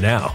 now.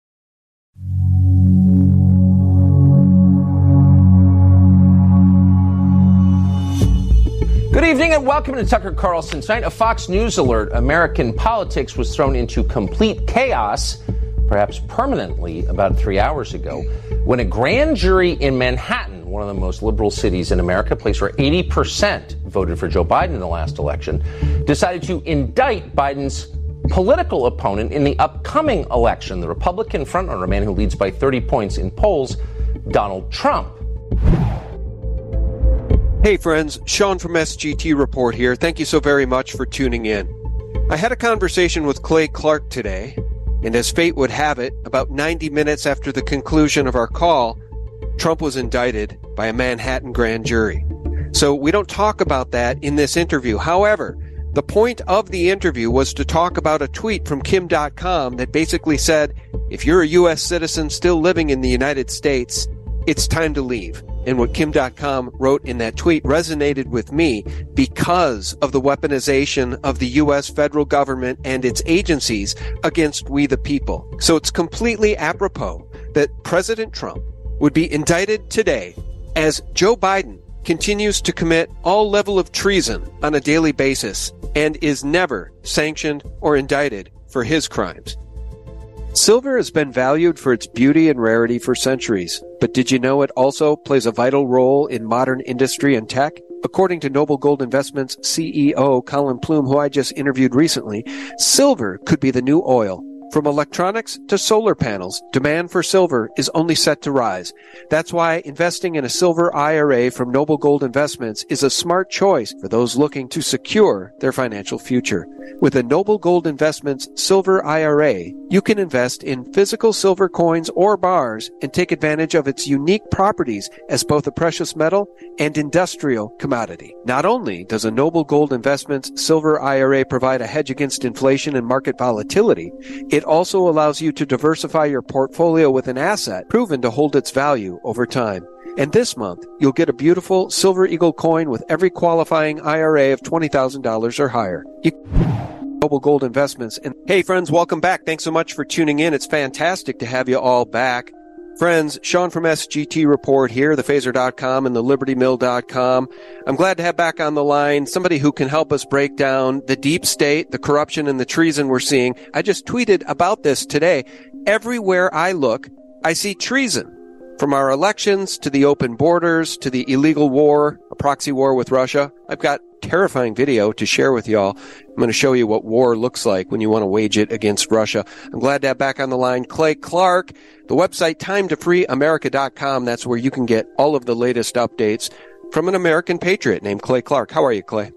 Good evening and welcome to Tucker Carlson tonight. A Fox News alert: American politics was thrown into complete chaos, perhaps permanently, about three hours ago, when a grand jury in Manhattan, one of the most liberal cities in America, a place where 80% voted for Joe Biden in the last election, decided to indict Biden's political opponent in the upcoming election, the Republican frontrunner, a man who leads by 30 points in polls, Donald Trump. Hey friends, Sean from SGT Report here. Thank you so very much for tuning in. I had a conversation with Clay Clark today, and as fate would have it, about 90 minutes after the conclusion of our call, Trump was indicted by a Manhattan grand jury. So we don't talk about that in this interview. However, the point of the interview was to talk about a tweet from Kim Dotcom that basically said, if you're a U.S. citizen still living in the United States, it's time to leave. And what Kim Dotcom wrote in that tweet resonated with me because of the weaponization of the U.S. federal government and its agencies against we the people. So it's completely apropos that President Trump would be indicted today as Joe Biden continues to commit all level of treason on a daily basis and is never sanctioned or indicted for his crimes. Silver has been valued for its beauty and rarity for centuries, but did you know it also plays a vital role in modern industry and tech? According to Noble Gold Investments CEO Colin Plume, who I just interviewed recently, silver could be the new oil. From electronics to solar panels, demand for silver is only set to rise. That's why investing in a silver IRA from Noble Gold Investments is a smart choice for those looking to secure their financial future. With a Noble Gold Investments Silver IRA, you can invest in physical silver coins or bars and take advantage of its unique properties as both a precious metal and industrial commodity. Not only does a Noble Gold Investments Silver IRA provide a hedge against inflation and market volatility, it also allows you to diversify your portfolio with an asset proven to hold its value over time. And this month, you'll get a beautiful Silver Eagle coin with every qualifying IRA of $20,000 or higher. You Gold Investments. And hey, friends, welcome back. Thanks so much for tuning in. It's fantastic to have you all back. Friends, Sean from SGT Report here, thephaser.com and the libertymill.com. I'm glad to have back on the line somebody who can help us break down the deep state, the corruption and the treason we're seeing. I just tweeted about this today. Everywhere I look, I see treason. From our elections to the open borders to the illegal war, a proxy war with Russia. I've got terrifying video to share with y'all. I'm going to show you what war looks like when you want to wage it against Russia. I'm glad to have back on the line Clay Clark, the website timetofreeamerica.com. That's where you can get all of the latest updates from an American patriot named Clay Clark. How are you, Clay?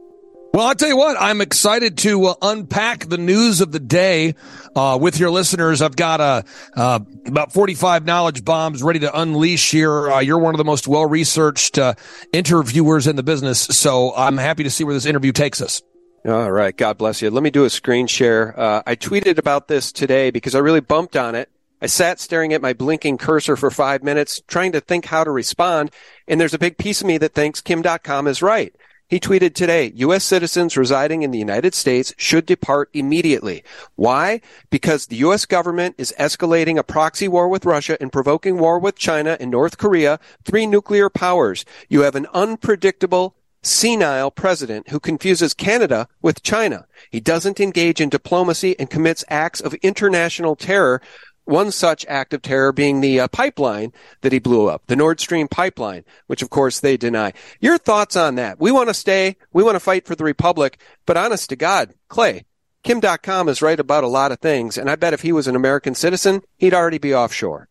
Well, I'll tell you what, I'm excited to uh, unpack the news of the day uh, with your listeners. I've got uh, uh about 45 knowledge bombs ready to unleash here. Uh, you're one of the most well researched uh, interviewers in the business, so I'm happy to see where this interview takes us. All right. God bless you. Let me do a screen share. I tweeted about this today because I really bumped on it. I sat staring at my blinking cursor for five minutes, trying to think how to respond. And there's a big piece of me that thinks Kim Dotcom is right. He tweeted today, U.S. citizens residing in the United States should depart immediately. Why? Because the U.S. government is escalating a proxy war with Russia and provoking war with China and North Korea, three nuclear powers. You have an unpredictable, senile president who confuses Canada with China. He doesn't engage in diplomacy and commits acts of international terror one such act of terror being the uh, pipeline that he blew up, the Nord Stream pipeline, which of course they deny. Your thoughts on that? We want to stay, we want to fight for the Republic, but honest to God, Clay, Kim Dotcom is right about a lot of things, and I bet if he was an American citizen, he'd already be offshore.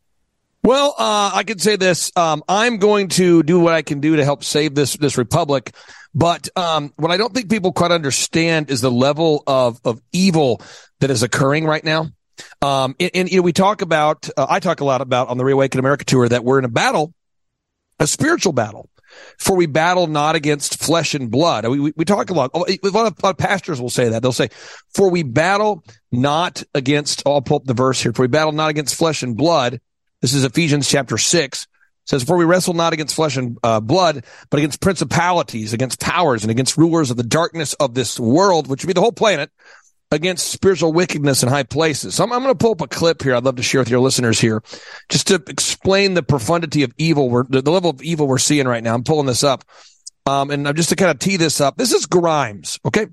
Well, uh, I can say this. Um, I'm going to do what I can do to help save this this republic. But um, what I don't think people quite understand is the level of of evil that is occurring right now. Um, and, and, you know, we talk about, uh, I talk a lot about on the Reawaken America tour that we're in a battle, a spiritual battle. For we battle not against flesh and blood. We, we, we talk a lot. A lot, of, a lot of pastors will say that. They'll say, for we battle not against, I'll pull up the verse here. For we battle not against flesh and blood. This is Ephesians chapter six says, For we wrestle not against flesh and uh, blood, but against principalities, against powers, and against rulers of the darkness of this world, which would be the whole planet, against spiritual wickedness in high places. So I'm, I'm going to pull up a clip here I'd love to share with your listeners here, just to explain the profundity of evil, we're, the, the level of evil we're seeing right now. I'm pulling this up. Um, and just to kind of tee this up. This is Grimes. Okay.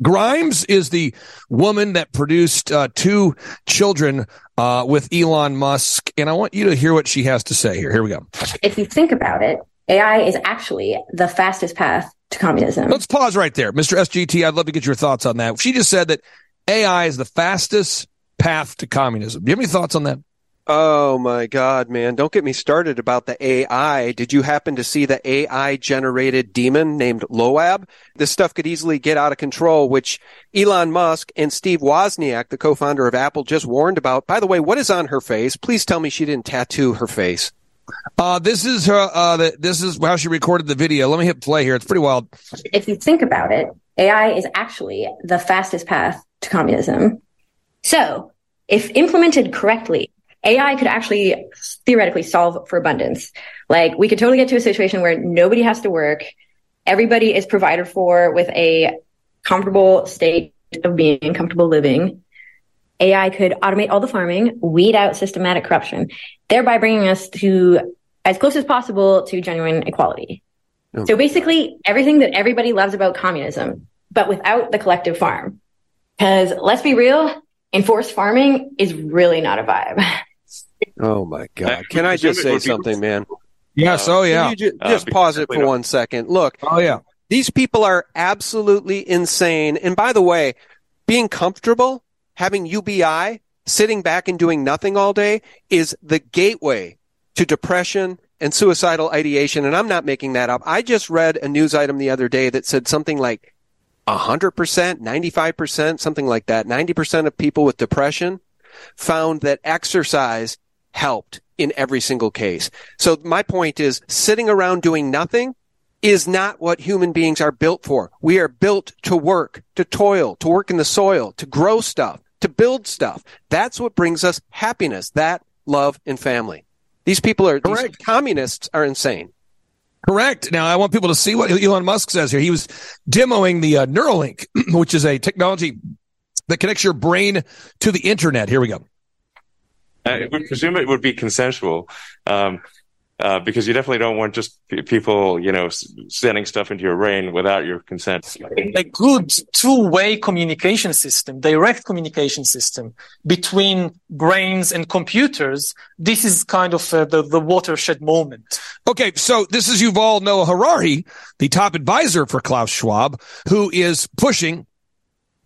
Grimes is the woman that produced uh, two children uh, with Elon Musk, and I want you to hear what she has to say here. Here we go. If you think about it, AI is actually the fastest path to communism. Let's pause right there, Mr. SGT. I'd love to get your thoughts on that. She just said that AI is the fastest path to communism. Do you have any thoughts on that? Oh my God, man. Don't get me started about the AI. Did you happen to see the AI generated demon named Loab? This stuff could easily get out of control, which Elon Musk and Steve Wozniak, the co-founder of Apple, just warned about. By the way, what is on her face? Please tell me she didn't tattoo her face. Uh, this is her, uh, the, this is how she recorded the video. Let me hit play here. It's pretty wild. If you think about it, AI is actually the fastest path to communism. So if implemented correctly, AI could actually theoretically solve for abundance. Like we could totally get to a situation where nobody has to work. Everybody is provided for with a comfortable state of being, comfortable living. AI could automate all the farming, weed out systematic corruption, thereby bringing us to as close as possible to genuine equality. Oh. So basically everything that everybody loves about communism, but without the collective farm. Because let's be real, enforced farming is really not a vibe. Oh my God! Can I just say something, man? Yes. Uh, oh yeah. Ju- uh, just uh, pause it for one second. Look. Oh yeah. These people are absolutely insane. And by the way, being comfortable, having UBI, sitting back and doing nothing all day is the gateway to depression and suicidal ideation. And I'm not making that up. I just read a news item the other day that said something like 100%, 95%, something like that. 90% of people with depression found that exercise helped in every single case. So my point is sitting around doing nothing is not what human beings are built for. We are built to work, to toil, to work in the soil, to grow stuff, to build stuff. That's what brings us happiness, that love and family. These people are, Correct. these communists are insane. Correct. Now, I want people to see what Elon Musk says here. He was demoing the uh, Neuralink, which is a technology that connects your brain to the internet. Here we go. I would presume it would be consensual. Um, uh, because you definitely don't want just p- people, you know, s- sending stuff into your brain without your consent. A good two-way communication system, direct communication system between brains and computers. This is kind of uh, the, the watershed moment. Okay. So this is Yuval Noah Harari, the top advisor for Klaus Schwab, who is pushing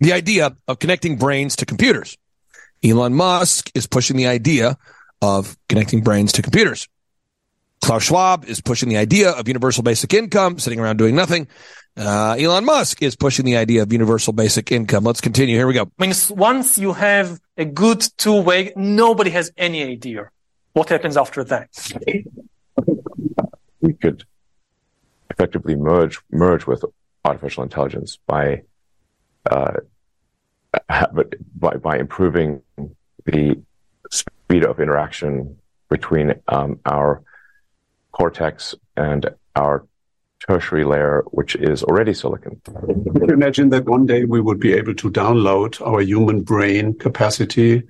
the idea of connecting brains to computers. Elon Musk is pushing the idea of connecting brains to computers. Klaus Schwab is pushing the idea of universal basic income, sitting around doing nothing. Uh, Elon Musk is pushing the idea of universal basic income. Let's continue. Here we go. I mean, once you have a good two way, nobody has any idea what happens after that. We could effectively merge merge with artificial intelligence by uh, by, by improving the speed of interaction between um, our cortex and our tertiary layer, which is already silicon. Can you imagine that one day we would be able to download our human brain capacity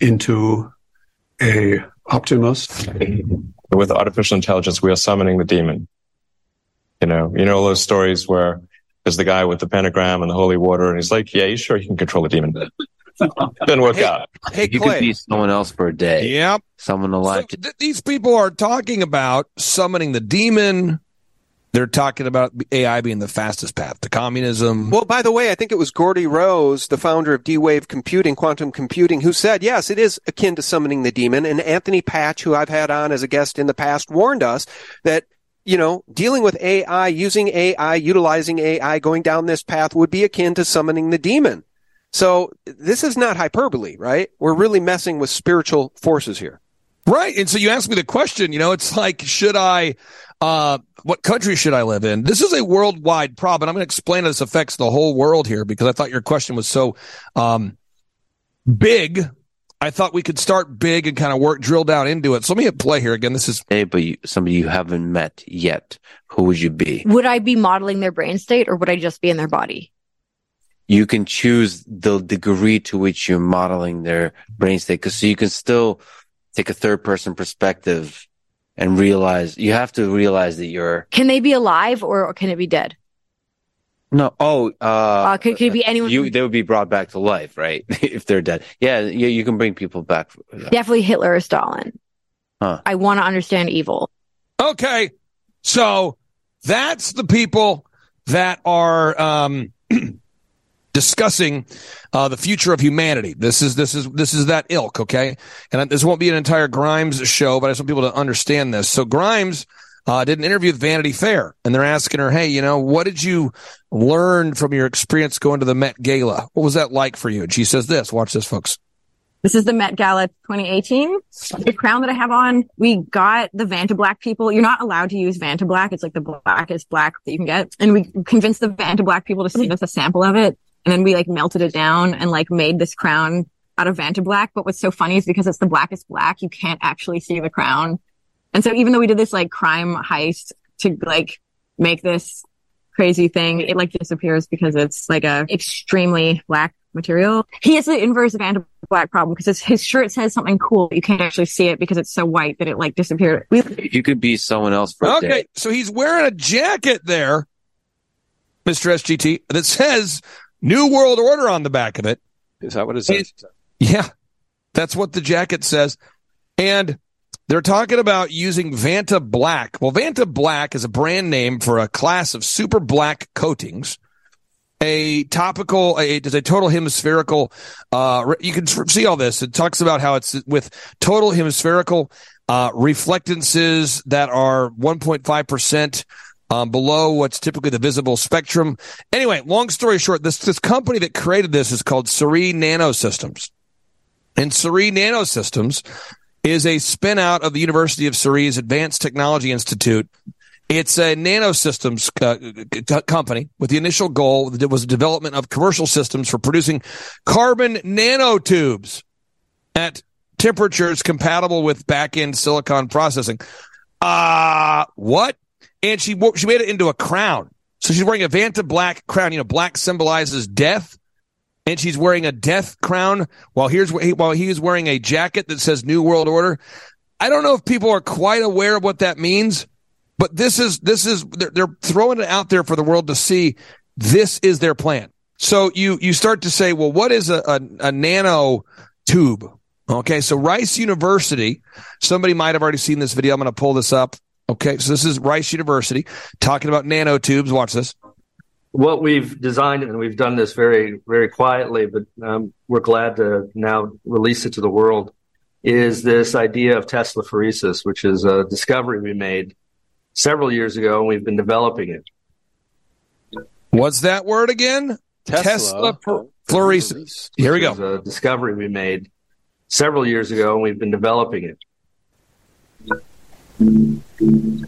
into a Optimus? With artificial intelligence, we are summoning the demon. You know, you know those stories where there's the guy with the pentagram and the holy water, and he's like, "Yeah, you sure you can control the demon." Didn't work hey, out. Hey, you Clay. could be someone else for a day. Yep. Someone alive. So th- these people are talking about summoning the demon. They're talking about AI being the fastest path to communism. Well, by the way, I think it was Geordie Rose, the founder of D-Wave Computing, quantum computing, who said, yes, it is akin to summoning the demon. And Anthony Patch, who I've had on as a guest in the past, warned us that you know, dealing with AI, using AI, utilizing AI, going down this path would be akin to summoning the demon. So this is not hyperbole, right? We're really messing with spiritual forces here. Right. And so you asked me the question, you know, it's like, should I, uh, what country should I live in? This is a worldwide problem. I'm going to explain how this affects the whole world here because I thought your question was so, um, big. I thought we could start big and kind of work, drill down into it. So let me hit play here again. This is, Hey, but you, somebody you haven't met yet. Who would you be? Would I be modeling their brain state or would I just be in their body? You can choose the degree to which you're modeling their brain state because so you can still take a third person perspective and realize you have to realize that you're Can they be alive or can it be dead? no oh uh, Uh, could, could it be anyone? you they would be brought back to life right if they're dead yeah yeah you can bring people back Definitely Hitler or Stalin. Huh. I want to understand evil. okay. So that's the people that are, um, discussing uh, the future of humanity. This is this is this is that ilk, okay? And this won't be an entire Grimes show, but I just want people to understand this. So Grimes uh, did an interview with Vanity Fair, and they're asking her, "Hey, you know, what did you learn from your experience going to the Met Gala? What was that like for you?" And she says this. Watch this, folks. This is the Met Gala 2018. The crown that I have on, we got the Vantablack people. You're not allowed to use Vantablack. It's like the blackest black that you can get. And we convinced the Vantablack people to send us a sample of it. And then we like melted it down and like made this crown out of Vantablack. But what's so funny is because it's the blackest black, you can't actually see the crown. And so even though we did this like crime heist to like make this crazy thing, it like disappears because it's like a extremely black material. He has the inverse of Vanta Black problem because his, his shirt says something cool. You can't actually see it because it's so white that it like disappeared. We, you could be someone else for a Okay, day so he's wearing a jacket there, Mr. SGT, that says New World Order on the back of it. Is that what it says? Yeah, that's what the jacket says. And they're talking about using Vantablack. Well, Vantablack is a brand name for a class of super black coatings. A topical, a, it is a total hemispherical. Uh, you can see all this. It talks about how it's with total hemispherical uh, reflectances that are 1.5 percent um, below what's typically the visible spectrum. Anyway, long story short, this this company that created this is called Surrey Nanosystems. And Surrey Nanosystems is a spin out of the University of Surrey's Advanced Technology Institute. It's a nanosystems uh, company with the initial goal that was the development of commercial systems for producing carbon nanotubes at temperatures compatible with back end silicon processing. Uh, what? And she wo- she made it into a crown. So she's wearing a Vantablack crown. You know, black symbolizes death and she's wearing a death crown while here's while he is wearing a jacket that says New World Order. I don't know if people are quite aware of what that means, but this is this is they're, they're throwing it out there for the world to see. This is their plan. So you you start to say, well, what is a a, a nano tube? Okay, so Rice University. Somebody might have already seen this video. I'm going to pull this up. Okay, so this is Rice University talking about nanotubes. Watch this. what we've designed, and we've done this very, very quietly, but um, we're glad to now release it to the world, is this idea of Teslaphoresis, which is a discovery we made several years ago, and we've been developing it. What's that word again? Tesla ph- phoresis. Here we go. is a discovery we made several years ago, and we've been developing it. Mm-hmm.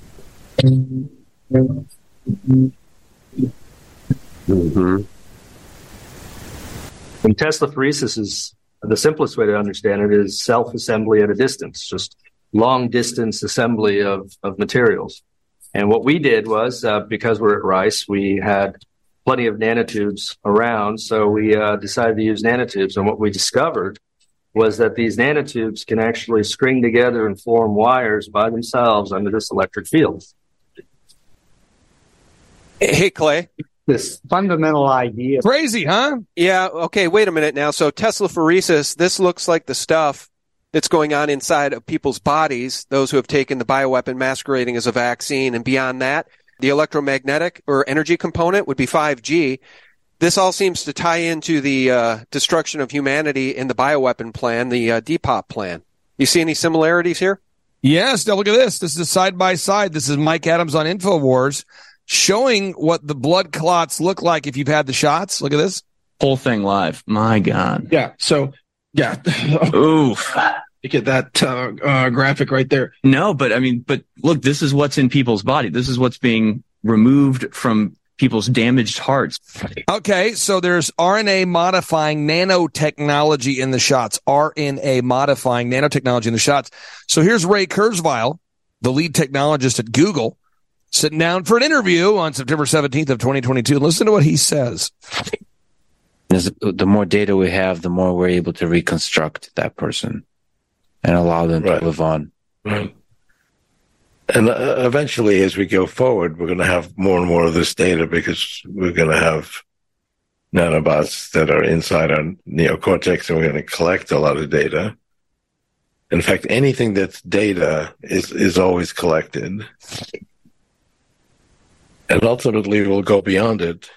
And Teslaphoresis is the simplest way to understand it is self assembly at a distance, just long distance assembly of, of materials. And what we did was, uh, because we're at Rice, we had plenty of nanotubes around. So we uh, decided to use nanotubes. And what we discovered was that these nanotubes can actually string together and form wires by themselves under this electric field. Hey, Clay. This fundamental idea. Crazy, huh? Yeah. Okay. Wait a minute now. So Teslaphoresis, this looks like the stuff that's going on inside of people's bodies, those who have taken the bioweapon masquerading as a vaccine. And beyond that, the electromagnetic or energy component would be 5G. This all seems to tie into the uh, destruction of humanity in the bioweapon plan, the uh, Depop plan. You see any similarities here? Yes. Now look at this. This is side by side. This is Mike Adams on Infowars showing what the blood clots look like if you've had the shots. Look at this. whole thing live. My God. Yeah. So, yeah. Oof. Look at that uh, uh, graphic right there. No, but I mean, but look, this is what's in people's body. This is what's being removed from people's damaged hearts. Okay, so there's RNA modifying nanotechnology in the shots. RNA modifying nanotechnology in the shots. So here's Ray Kurzweil, the lead technologist at Google, sitting down for an interview on September 17th of 2022. Listen to what he says. The more data we have, the more we're able to reconstruct that person and allow them Right. to live on. Right. And uh, eventually, as we go forward, we're going to have more and more of this data because we're going to have nanobots that are inside our neocortex and we're going to collect a lot of data. In fact, anything that's data is, is always collected. And ultimately, we'll go beyond it.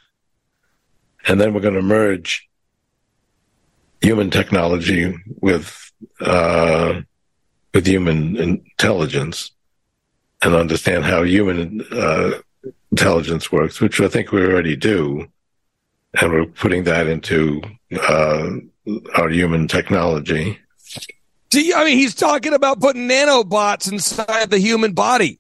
And then we're going to merge human technology with, uh, with human intelligence and understand how human uh, intelligence works, which I think we already do. And we're putting that into uh, our human technology. See, I mean, he's talking about putting nanobots inside the human body.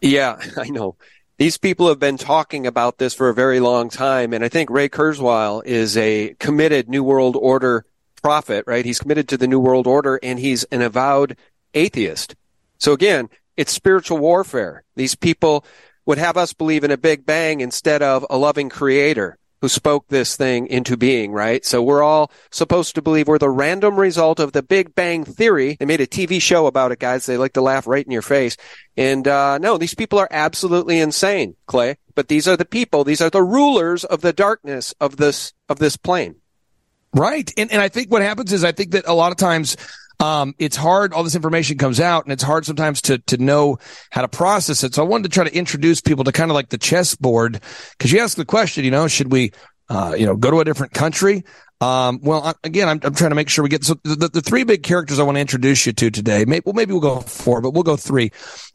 Yeah, I know. These people have been talking about this for a very long time, and I think Ray Kurzweil is a committed New World Order prophet, right? He's committed to the New World Order, and he's an avowed atheist. So again, it's spiritual warfare. These people would have us believe in a Big Bang instead of a loving creator who spoke this thing into being, right? So we're all supposed to believe we're the random result of the Big Bang Theory. They made a TV show about it, guys. They like to laugh right in your face. And, uh, no, these people are absolutely insane, Clay. But these are the people, these are the rulers of the darkness of this, of this plane. Right. And, and I think what happens is I think that a lot of times, um, it's hard. All this information comes out and it's hard sometimes to, to know how to process it. So I wanted to try to introduce people to kind of like the chessboard because you ask the question, you know, should we, uh, you know, go to a different country? Um, well, I- again, I'm, I'm trying to make sure we get, so the, the three big characters I want to introduce you to today, maybe, well, maybe we'll go four, but we'll go three,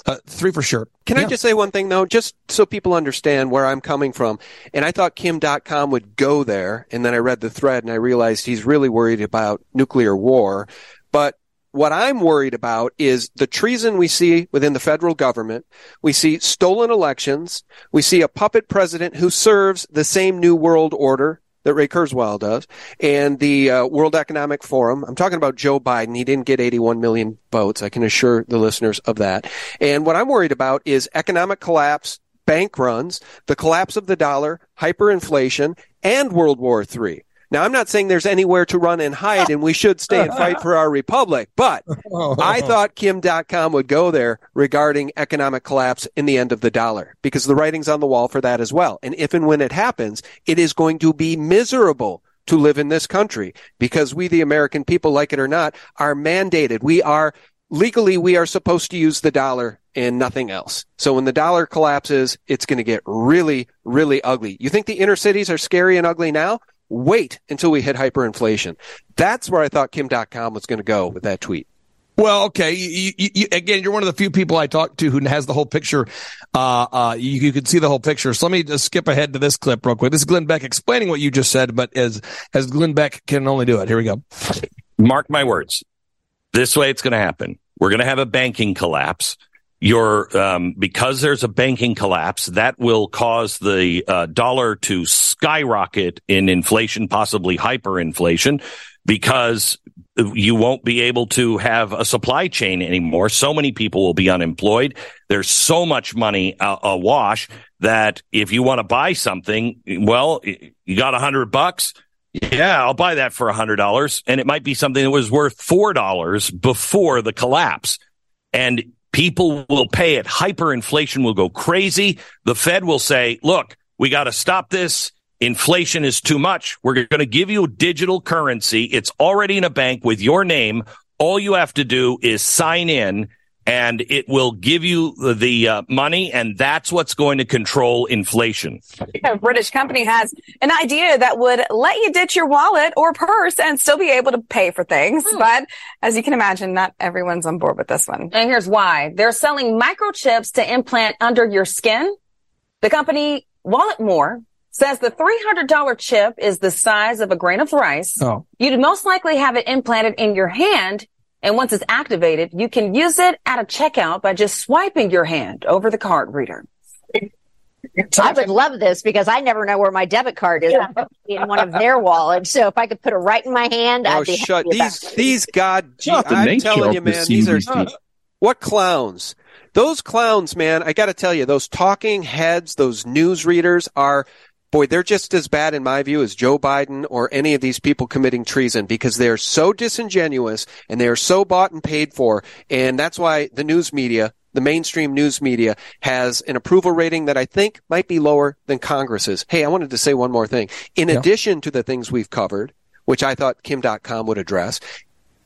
uh, three for sure. Can I just say one thing though, just so people understand where I'm coming from? And I thought Kim Dotcom would go there, and then I read the thread and I realized he's really worried about nuclear war. But what I'm worried about is the treason we see within the federal government. We see stolen elections. We see a puppet president who serves the same new world order that Ray Kurzweil does and the uh, World Economic Forum. I'm talking about Joe Biden. He didn't get 81 million votes. I can assure the listeners of that. And what I'm worried about is economic collapse, bank runs, the collapse of the dollar, hyperinflation, and World War III. Now, I'm not saying there's anywhere to run and hide and we should stay and fight for our republic, but I thought Kim Dotcom would go there regarding economic collapse in the end of the dollar because the writing's on the wall for that as well. And if and when it happens, it is going to be miserable to live in this country because we, the American people, like it or not, are mandated. We are legally, we are supposed to use the dollar and nothing else. So when the dollar collapses, it's going to get really, really ugly. You think the inner cities are scary and ugly now? Wait until we hit hyperinflation. That's where I thought Kim Dotcom was going to go with that tweet. Well, okay. You, you, you, again, you're one of the few people I talked to who has the whole picture. Uh, uh, you, you can see the whole picture. So let me just skip ahead to this clip real quick. This is Glenn Beck explaining what you just said, but as, as Glenn Beck can only do it. Here we go. Mark my words. This way it's going to happen. We're going to have a banking collapse. Your um, because there's a banking collapse that will cause the uh, dollar to skyrocket in inflation, possibly hyperinflation, because you won't be able to have a supply chain anymore. So many people will be unemployed. There's so much money uh, awash that if you want to buy something, well, you got a hundred bucks. Yeah, I'll buy that for a hundred dollars. And it might be something that was worth four dollars before the collapse. And people will pay it. Hyperinflation will go crazy. The Fed will say, look, we got to stop this. Inflation is too much. We're going to give you digital currency. It's already in a bank with your name. All you have to do is sign in and it will give you the, the uh, money. And that's what's going to control inflation. A British company has an idea that would let you ditch your wallet or purse and still be able to pay for things. But as you can imagine, not everyone's on board with this one. And here's why. They're selling microchips to implant under your skin. The company Walletmor says the $300 chip is the size of a grain of rice. Oh. You'd most likely have it implanted in your hand. And once it's activated, you can use it at a checkout by just swiping your hand over the card reader. I would love this because I never know where my debit card is in one of their wallets. So if I could put it right in my hand, Oh, I'd be shut happy about these these god. Gee, Not the I'm telling of you, the man, these are CBDC. what clowns. Those clowns, man. I got to tell you, those talking heads, those news readers are. Boy, they're just as bad in my view as Joe Biden or any of these people committing treason because they are so disingenuous and they are so bought and paid for. And that's why the news media, the mainstream news media has an approval rating that I think might be lower than Congress's. Hey, I wanted to say one more thing. In addition to the things we've covered, which I thought Kim Dotcom would address,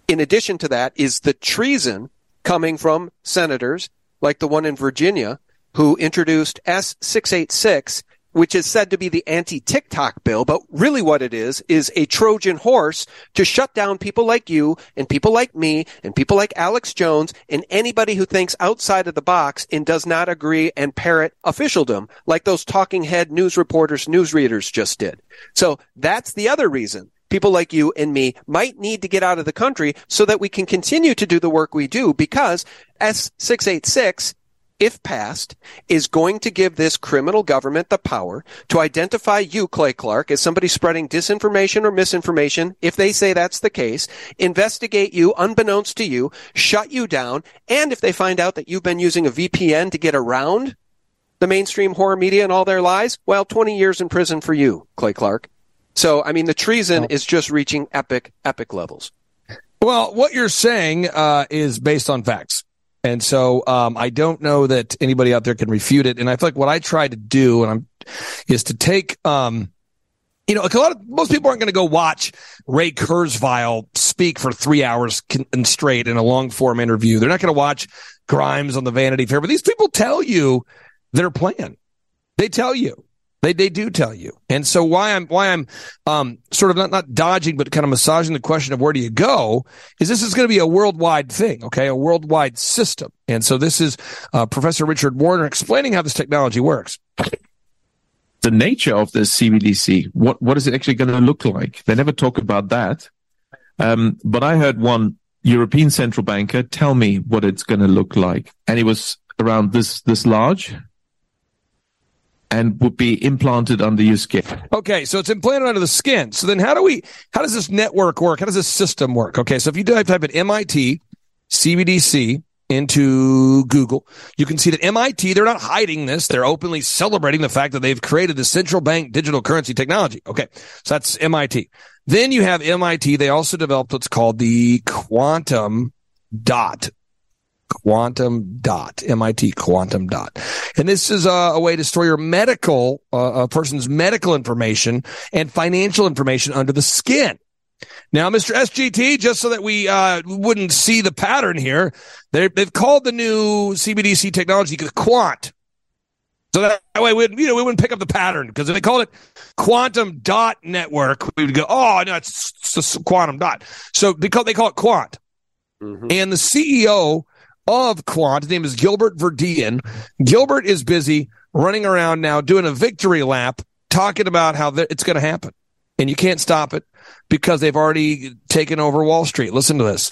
in addition to that is the treason coming from senators like the one in Virginia who introduced S686, which is said to be the anti-TikTok bill, but really what it is, is a Trojan horse to shut down people like you and people like me and people like Alex Jones and anybody who thinks outside of the box and does not agree and parrot officialdom like those talking head news reporters, news readers just did. So that's the other reason people like you and me might need to get out of the country so that we can continue to do the work we do because S686 if passed, is going to give this criminal government the power to identify you, Clay Clark, as somebody spreading disinformation or misinformation, if they say that's the case, investigate you unbeknownst to you, shut you down, and if they find out that you've been using a VPN to get around the mainstream horror media and all their lies, well, 20 years in prison for you, Clay Clark. So, I mean, the treason is just reaching epic, epic levels. Well, what you're saying uh, is based on facts. And so um, I don't know that anybody out there can refute it. And I feel like what I try to do, and I'm, is to take, um, you know, a lot of most people aren't going to go watch Ray Kurzweil speak for three hours and straight in a long form interview. They're not going to watch Grimes on the Vanity Fair, but these people tell you their plan. They tell you. They they do tell you. And so why I'm why I'm um sort of not not dodging but kind of massaging the question of where do you go is this is going to be a worldwide thing, okay? A worldwide system. And so this is uh, Professor Richard Werner explaining how this technology works. the nature of this CBDC. What what is it actually going to look like? They never talk about that. Um, but I heard one European central banker tell me what it's going to look like, and it was around this this large, and would be implanted under your skin. Okay, so it's implanted under the skin. So then how do we how does this network work? How does this system work? Okay, so if you type type in MIT CBDC into Google, you can see that MIT, they're not hiding this. They're openly celebrating the fact that they've created the central bank digital currency technology. Okay. So that's MIT. Then you have MIT. They also developed what's called the quantum dot. Quantum dot, MIT quantum dot. And this is a, a way to store your medical, uh, a person's medical information and financial information under the skin. Now, Mr. SGT, just so that we uh, wouldn't see the pattern here, they've called the new CBDC technology Quant. So that, way, we wouldn't, you know, we wouldn't pick up the pattern because if they called it Quantum Dot Network, we would go, oh no, it's, it's Quantum Dot. So call they call it Quant, and the CEO of Quant, his name is Gilbert Verdian. Gilbert is busy running around now doing a victory lap, talking about how it's going to happen, and you can't stop it because they've already taken over Wall Street. Listen to this.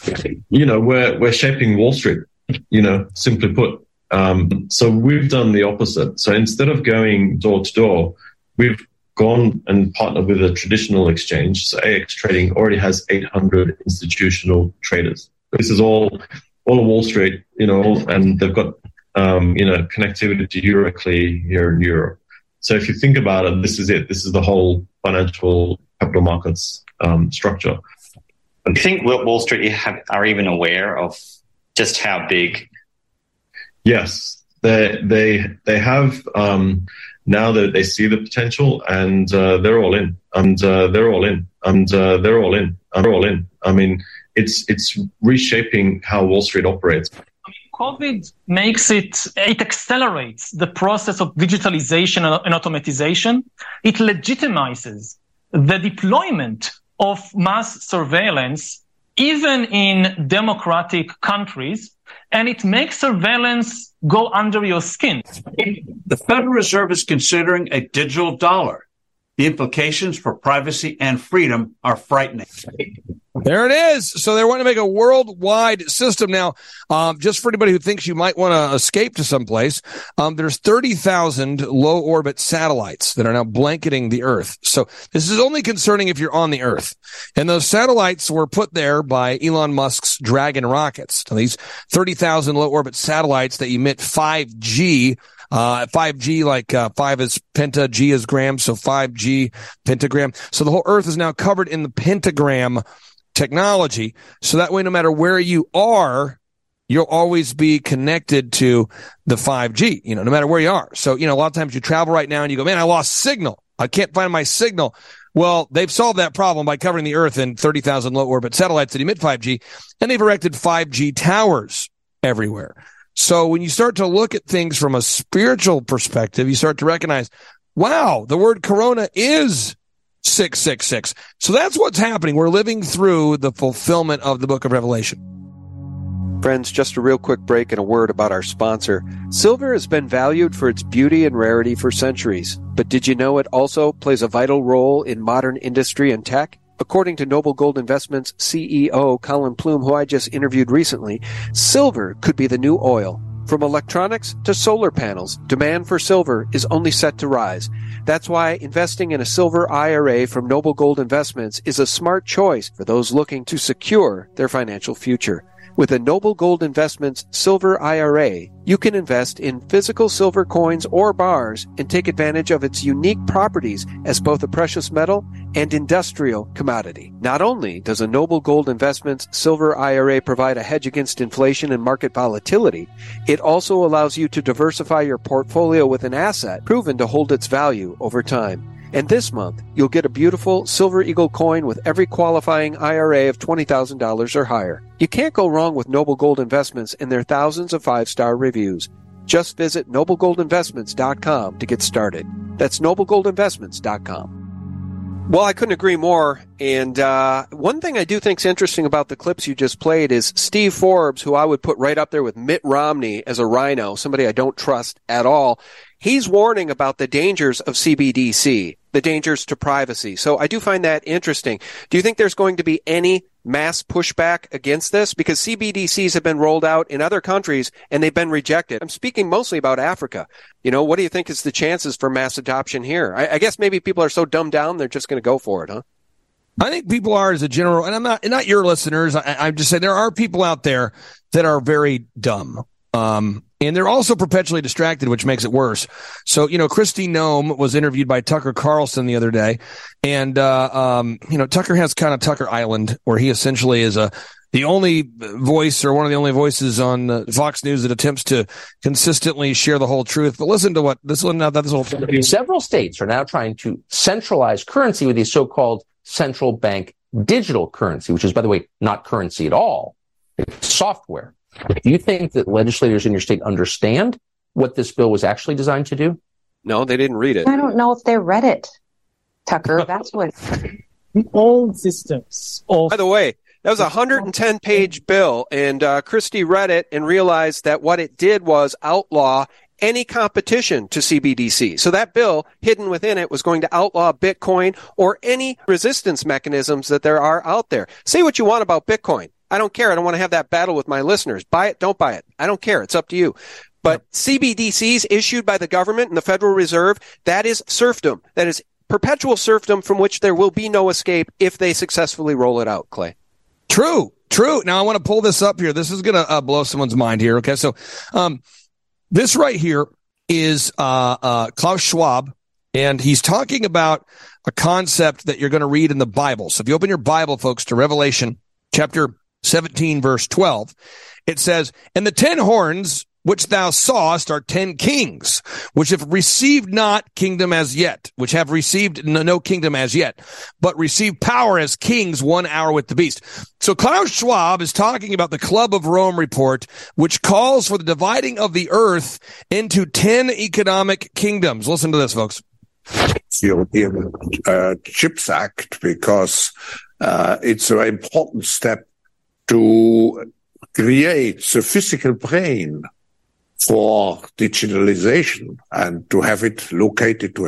you know, we're we're shaping Wall Street. You know, simply put. Um, so we've done the opposite. So instead of going door to door, we've gone and partnered with a traditional exchange. So AX Trading already has 800 institutional traders. This is all all of Wall Street, you know, and they've got um, you know connectivity to Euroclear here in Europe. So if you think about it, this is it. This is the whole financial capital markets um, structure. Do you think Wall Street have, are even aware of just how big? Yes, they they they have um, now that they see the potential and uh, they're all in, and uh, they're all in, and uh, they're all in, and they're all in. I mean, it's it's reshaping how Wall Street operates. COVID makes it, it accelerates the process of digitalization and automatization. It legitimizes the deployment of mass surveillance, even in democratic countries, and it makes surveillance go under your skin. The Federal Reserve is considering a digital dollar. The implications for privacy and freedom are frightening. There it is. So they're wanting to make a worldwide system now. Um, just for anybody who thinks you might want to escape to someplace, um, there's 30,000 low orbit satellites that are now blanketing the Earth. So this is only concerning if you're on the Earth. And those satellites were put there by Elon Musk's Dragon rockets. So these 30,000 low orbit satellites that emit 5G uh, 5G, like, uh, five is penta, G is gram. So 5G pentagram. So the whole earth is now covered in the pentagram technology. So that way, no matter where you are, you'll always be connected to the 5G, you know, no matter where you are. So, you know, a lot of times you travel right now and you go, man, I lost signal. I can't find my signal. Well, they've solved that problem by covering the earth in 30,000 low orbit satellites that emit 5G and they've erected 5G towers everywhere. So when you start to look at things from a spiritual perspective, you start to recognize, wow, the word corona is 666. So that's what's happening. We're living through the fulfillment of the book of Revelation. Friends, just a real quick break and a word about our sponsor. Silver has been valued for its beauty and rarity for centuries. But did you know it also plays a vital role in modern industry and tech? According to Noble Gold Investments CEO Colin Plume, who I just interviewed recently, silver could be the new oil. From electronics to solar panels, demand for silver is only set to rise. That's why investing in a silver IRA from Noble Gold Investments is a smart choice for those looking to secure their financial future. With a Noble Gold Investments Silver IRA, you can invest in physical silver coins or bars and take advantage of its unique properties as both a precious metal and industrial commodity. Not only does a Noble Gold Investments Silver IRA provide a hedge against inflation and market volatility, it also allows you to diversify your portfolio with an asset proven to hold its value over time. And this month, you'll get a beautiful Silver Eagle coin with every qualifying IRA of $20,000 or higher. You can't go wrong with Noble Gold Investments and their thousands of five star reviews. Just visit noblegoldinvestments.com to get started. That's noblegoldinvestments.com. Well, I couldn't agree more. And uh, one thing I do think is interesting about the clips you just played is Steve Forbes, who I would put right up there with Mitt Romney as a rhino, somebody I don't trust at all. He's warning about the dangers of CBDC, the dangers to privacy. So I do find that interesting. Do you think there's going to be any mass pushback against this? Because CBDCs have been rolled out in other countries and they've been rejected. I'm speaking mostly about Africa. You know, what do you think is the chances for mass adoption here? I, I guess maybe people are so dumbed down they're just going to go for it, huh? I think people are as a general, and I'm not, not your listeners. I, I'm just saying there are people out there that are very dumb. Um, and they're also perpetually distracted, which makes it worse. So, you know, Kristi Noem was interviewed by Tucker Carlson the other day. And, uh, um, you know, Tucker has kind of Tucker Island where he essentially is a, the only voice or one of the only voices on uh, Fox News that attempts to consistently share the whole truth. But listen to what this one, now this whole Several states are now trying to centralize currency with these so-called central bank digital currency, which is, by the way, not currency at all. It's software. Do you think that legislators in your state understand what this bill was actually designed to do? No, they didn't read it. I don't know if they read it, Tucker. That's what. The old systems. Of- By the way, that was a 110 page bill, and uh, Kristi read it and realized that what it did was outlaw any competition to CBDC. So that bill, hidden within it, was going to outlaw Bitcoin or any resistance mechanisms that there are out there. Say what you want about Bitcoin. I don't care. I don't want to have that battle with my listeners. Buy it, don't buy it. I don't care. It's up to you. But CBDCs issued by the government and the Federal Reserve, that is serfdom. That is perpetual serfdom from which there will be no escape if they successfully roll it out, Clay. True, true. Now I want to pull this up here. This is going to uh, blow someone's mind here. Okay. So, um, this right here is, uh, uh, Klaus Schwab and he's talking about a concept that you're going to read in the Bible. So if you open your Bible, folks, to Revelation chapter 17 verse 12, it says, and the ten horns which thou sawest are ten kings, which have received not kingdom as yet, which have received no, kingdom as yet, but receive power as kings one hour with the beast. So Klaus Schwab is talking about the Club of Rome report, which calls for the dividing of the earth into 10 economic kingdoms. Listen to this, folks. European uh, Chips Act because uh, it's a very important step to create the physical brain for digitalization and to have it located to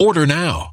Order now.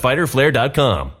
www.fighterflare.com.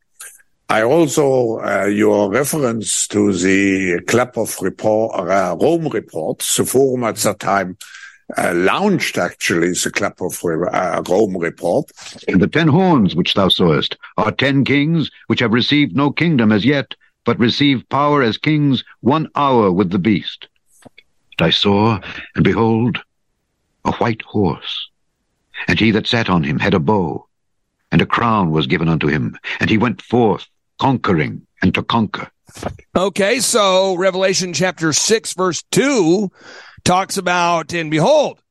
I also, uh, your reference to the Club of report, uh, Rome reports, the forum at that time uh, launched actually the Club of uh, Rome report. The ten horns which thou sawest are ten kings which have received no kingdom as yet, but receive power as kings one hour with the beast. And I saw, and behold, a white horse, and he that sat on him had a bow, and a crown was given unto him, and he went forth conquering and to conquer. Okay, so Revelation chapter 6, verse 2 talks about, and behold,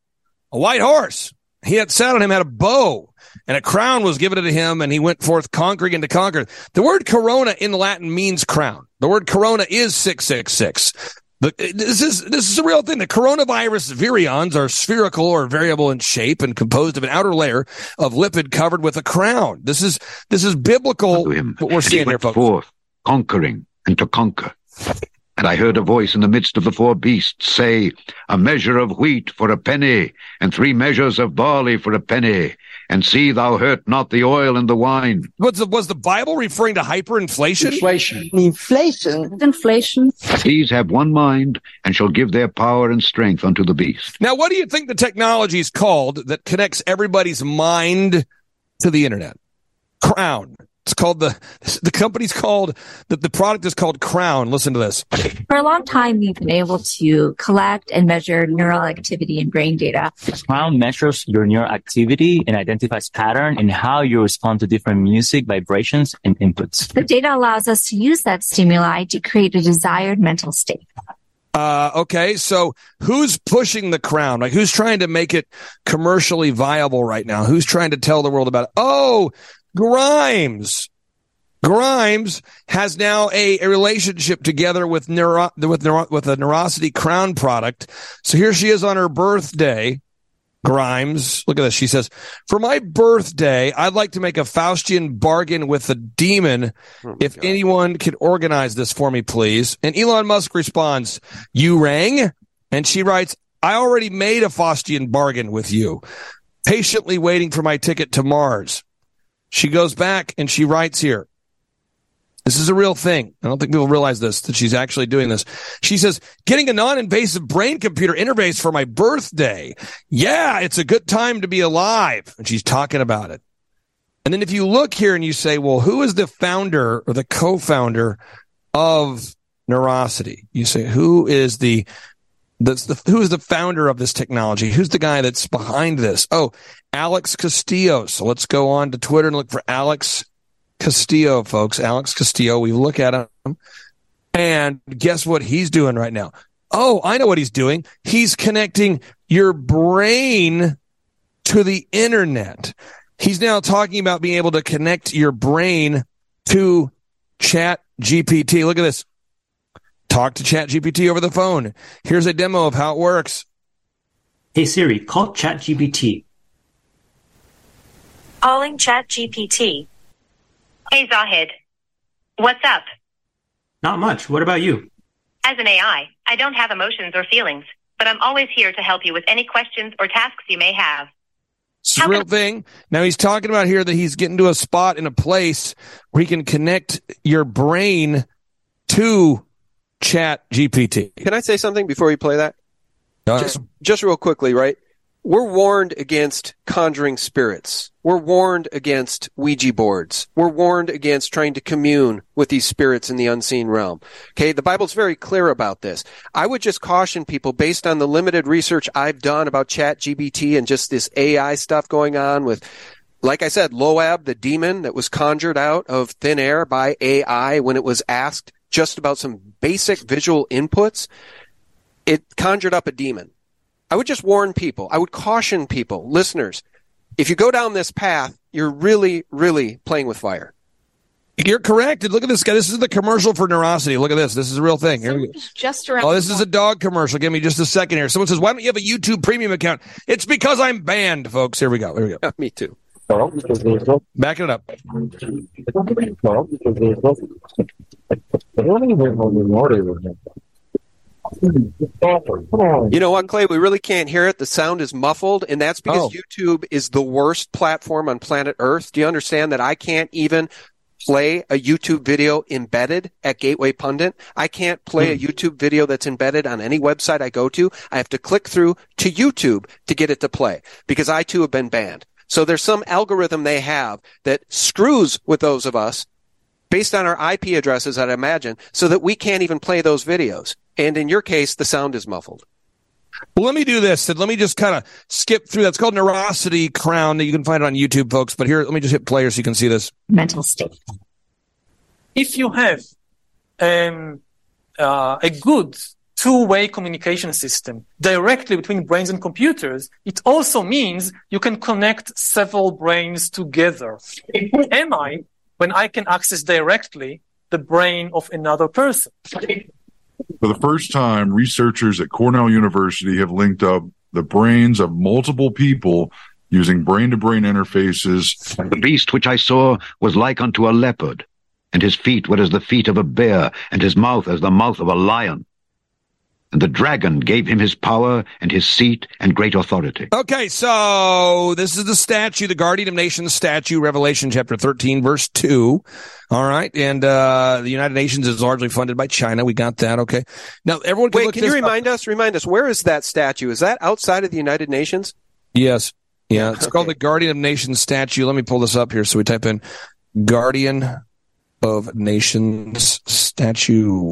a white horse. He that sat on him had a bow, and a crown was given to him, and he went forth conquering and to conquer. The word corona in Latin means crown. The word corona is 666. But this is this is a real thing. The coronavirus virions are spherical or variable in shape and composed of an outer layer of lipid covered with a crown. This is this is biblical. What we're seeing here, folks. forth conquering and to conquer. And I heard a voice in the midst of the four beasts say, A measure of wheat for a penny, and three measures of barley for a penny. And see thou hurt not the oil and the wine. Was the, was the Bible referring to hyperinflation? Inflation. Inflation. Inflation. These have one mind, and shall give their power and strength unto the beast. Now, what do you think the technology is called that connects everybody's mind to the internet? Crown. It's called the the company's called the, the product is called Crown. Listen to this. For a long time, we've been able to collect and measure neural activity and brain data. Crown measures your neural activity and identifies pattern in how you respond to different music, vibrations, and inputs. The data allows us to use that stimuli to create a desired mental state. Uh, okay, so who's pushing the crown? Like, who's trying to make it commercially viable right now? Who's trying to tell the world about it? Oh, Grimes. Grimes has now a, a relationship together with neuro, with neuro, with a Neurosity Crown product. So here she is on her birthday. Grimes, look at this. She says, "For my birthday, I'd like to make a Faustian bargain with the demon. Oh if anyone could organize this for me, please." And Elon Musk responds, "You rang?" And she writes, "I already made a Faustian bargain with you. Patiently waiting for my ticket to Mars." She goes back and she writes here. This is a real thing. I don't think people realize this, that she's actually doing this. She says, getting a non-invasive brain computer interface for my birthday. Yeah, it's a good time to be alive. And she's talking about it. And then if you look here and you say, well, who is the founder or the co-founder of Neurosity? You say, who is the, the, who is the founder of this technology? Who's the guy that's behind this? Oh, Alex Castillo. So let's go on to Twitter and look for Alex Castillo, folks. Alex Castillo. We look at him and guess what he's doing right now? Oh, I know what he's doing. He's connecting your brain to the internet. He's now talking about being able to connect your brain to chat GPT. Look at this. Talk to chat GPT over the phone. Here's a demo of how it works. Hey Siri, call ChatGPT. Calling ChatGPT. Hey Zahid. What's up? Not much. What about you? As an AI, I don't have emotions or feelings, but I'm always here to help you with any questions or tasks you may have. It's a real thing. Now he's talking about here that he's getting to a spot in a place where he can connect your brain to chat GPT. Can I say something before we play that? Ahead. Just, just real quickly, right? We're warned against conjuring spirits. We're warned against Ouija boards. We're warned against trying to commune with these spirits in the unseen realm. Okay. The Bible's very clear about this. I would just caution people based on the limited research I've done about chat GPT and just this AI stuff going on with like I said, Loab, the demon that was conjured out of thin air by AI when it was asked just about some basic visual inputs, it conjured up a demon. I would just warn people. I would caution people, listeners. If you go down this path, you're really, really playing with fire. You're correct. Look at this guy. This is the commercial for Neurosity. Look at this. This is a real thing. Here we go. Just around. Oh, this is a dog commercial. Give me just a second here. Someone says, "Why don't you have a YouTube Premium account?" It's because I'm banned, folks. Here we go. Here we go. Me too. Backing it up. You know what, Clay? We really can't hear it. The sound is muffled, and that's because Oh. YouTube is the worst platform on planet Earth. Do you understand that I can't even play a YouTube video embedded at Gateway Pundit? I can't play a hmm. YouTube video that's embedded on any website I go to. I have to click through to YouTube to get it to play because I too have been banned. So there's some algorithm they have that screws with those of us based on our IP addresses, I'd imagine, so that we can't even play those videos. And in your case, the sound is muffled. Well, let me do this. And let me just kind of skip through. That's called Neurosity Crown. You can find it on YouTube, folks. But here, let me just hit play so you can see this. Mental state. if you have um, uh, a good two-way communication system directly between brains and computers, it also means you can connect several brains together. Who am I when I can access directly the brain of another person? For the first time, researchers at Cornell University have linked up the brains of multiple people using brain to brain interfaces. The beast which I saw was like unto a leopard, and his feet were as the feet of a bear, and his mouth as the mouth of a lion. And the dragon gave him his power and his seat and great authority. Okay, so this is the statue, the Guardian of Nations statue, Revelation chapter 13, verse 2. All right. And uh, the United Nations is largely funded by China. We got that. Okay. Now, everyone can Wait, look can you this up. remind us? Remind us. Where is that statue? Is that outside of the United Nations? Yes. Yeah. It's called the Guardian of Nations statue. Let me pull this up here. So we type in Guardian of Nations statue.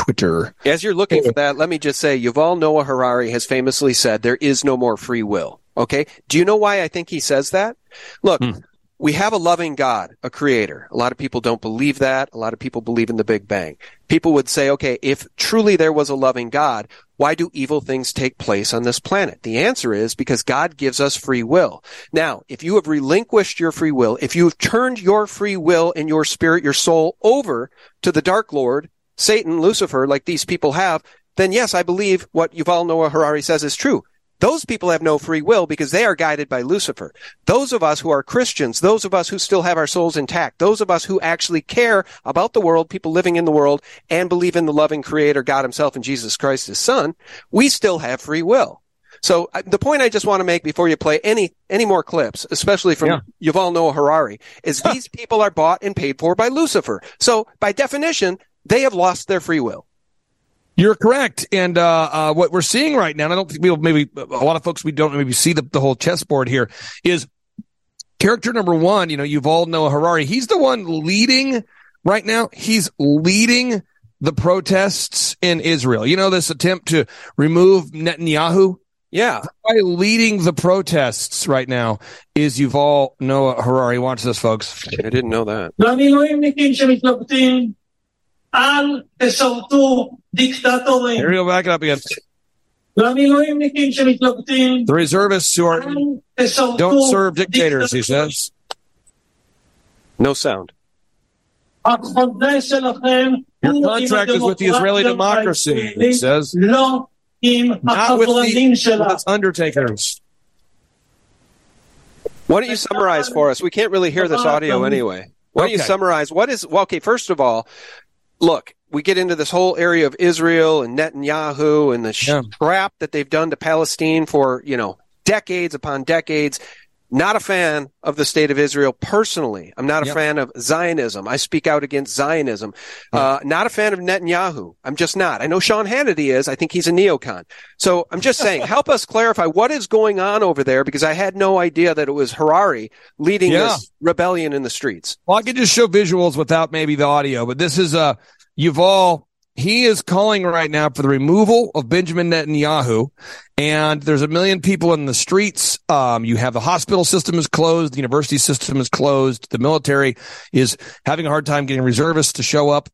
Twitter. As you're looking for that, let me just say, Yuval Noah Harari has famously said there is no more free will. Okay. Do you know why I think he says that? Look, hmm. we have a loving God, a creator. A lot of people don't believe that. A lot of people believe in the Big Bang. People would say, okay, if truly there was a loving God, why do evil things take place on this planet? The answer is because God gives us free will. Now, if you have relinquished your free will, if you have turned your free will and your spirit, your soul over to the Dark Lord, Satan, Lucifer, like these people have, then yes, I believe what Yuval Noah Harari says is true. Those people have no free will because they are guided by Lucifer. Those of us who are Christians, those of us who still have our souls intact, those of us who actually care about the world, people living in the world, and believe in the loving creator, God himself and Jesus Christ, his son, we still have free will. So uh, the point I just want to make before you play any any more clips, especially from Yeah. Yuval Noah Harari, is these people are bought and paid for by Lucifer. So by definition, they have lost their free will. You're correct. And uh, uh, what we're seeing right now, and I don't think we'll maybe a lot of folks we don't maybe see the, the whole chessboard here, is character number one. You know, Yuval Noah Harari. He's the one leading right now. He's leading the protests in Israel. You know, this attempt to remove Netanyahu. Yeah. The guy leading the protests right now is Yuval Noah Harari. Watch this, folks. I didn't know that. למילואימניקים שמתלבטים, אל תשרתו דיקטטורים. Here we go. Back it up again. למילואימניקים שמתלבטים, The reservists who are תשרתו don't serve dictators. He says. No sound. החוזה שלכם Your הוא עם contract is with the Israeli הדמוקרטיה democracy, it הישראלית, says. לא עם Not with החברנים the שלה. with its undertakers. Why don't you summarize for us? We can't really hear this audio anyway. Why don't you Okay. summarize what is well? Okay, first of all, look, we get into this whole area of Israel and Netanyahu and the sh- crap that they've done to Palestine for you know decades upon decades. Not a fan of the state of Israel personally. I'm not a Yep. fan of Zionism. I speak out against Zionism. Uh, not a fan of Netanyahu. I'm just not. I know Sean Hannity is. I think he's a neocon. So I'm just saying, help us clarify what is going on over there because I had no idea that it was Harari leading Yeah. this rebellion in the streets. Well, I could just show visuals without maybe the audio, but this is uh Yuval. He is calling right now for the removal of Benjamin Netanyahu, and there's a million people in the streets. Um, you have the hospital system is closed, the university system is closed, the military is having a hard time getting reservists to show up.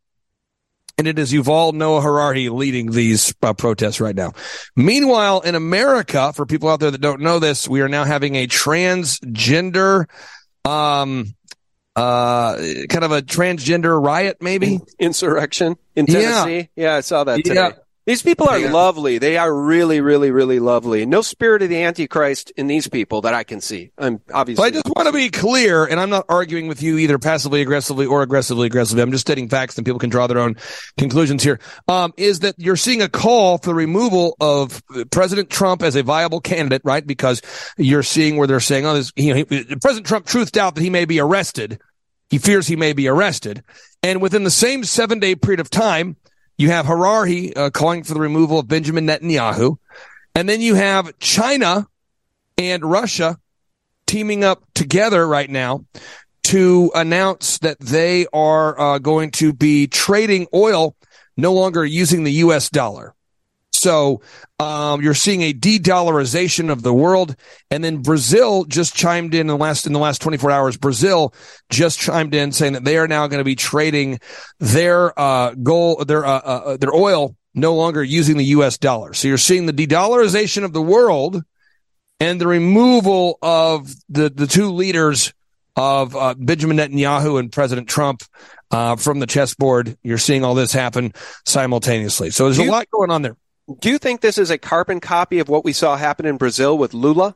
And it is Yuval Noah Harari leading these uh, protests right now. Meanwhile, in America, for people out there that don't know this, we are now having a transgender, um, uh, kind of a transgender riot, maybe Insurrection in Tennessee. Yeah, I saw that today. Yeah. These people are Yeah. lovely. They are really, really, really lovely. No spirit of the Antichrist in these people that I can see. I'm obviously. So I just want to be clear, and I'm not arguing with you either passively aggressively or aggressively aggressively. I'm just stating facts, and people can draw their own conclusions here. Um, is that you're seeing a call for the removal of President Trump as a viable candidate, right? Because you're seeing where they're saying, "Oh, this, you know, he, President Trump truthed out that he may be arrested. He fears he may be arrested." And within the same seven day period of time, you have Harari uh, calling for the removal of Benjamin Netanyahu, and then you have China and Russia teaming up together right now to announce that they are uh, going to be trading oil no longer using the US dollar. So um, you're seeing a de-dollarization of the world, and then Brazil just chimed in, in the last in the last 24 hours. Brazil just chimed in saying that they are now going to be trading their uh, gold, their uh, uh, their oil no longer using the U.S. dollar. So you're seeing the de-dollarization of the world and the removal of the the two leaders of uh, Benjamin Netanyahu and President Trump uh, from the chessboard. You're seeing all this happen simultaneously. So there's Do a lot going on there. Do you think this is a carbon copy of what we saw happen in Brazil with Lula?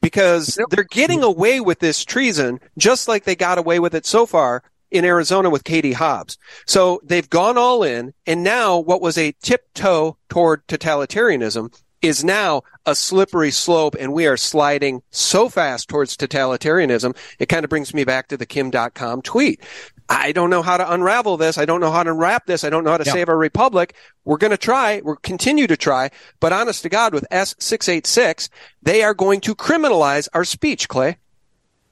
Because they're getting away with this treason just like they got away with it so far in Arizona with Katie Hobbs. So they've gone all in and now what was a tiptoe toward totalitarianism is now a slippery slope and we are sliding so fast towards totalitarianism. It kind of brings me back to the Kim Dotcom tweet. I don't know how to unravel this. I don't know how to unwrap this. I don't know how to Yeah. save our republic. We're going to try. We'll continue to try. But honest to God, with S686, they are going to criminalize our speech, Clay.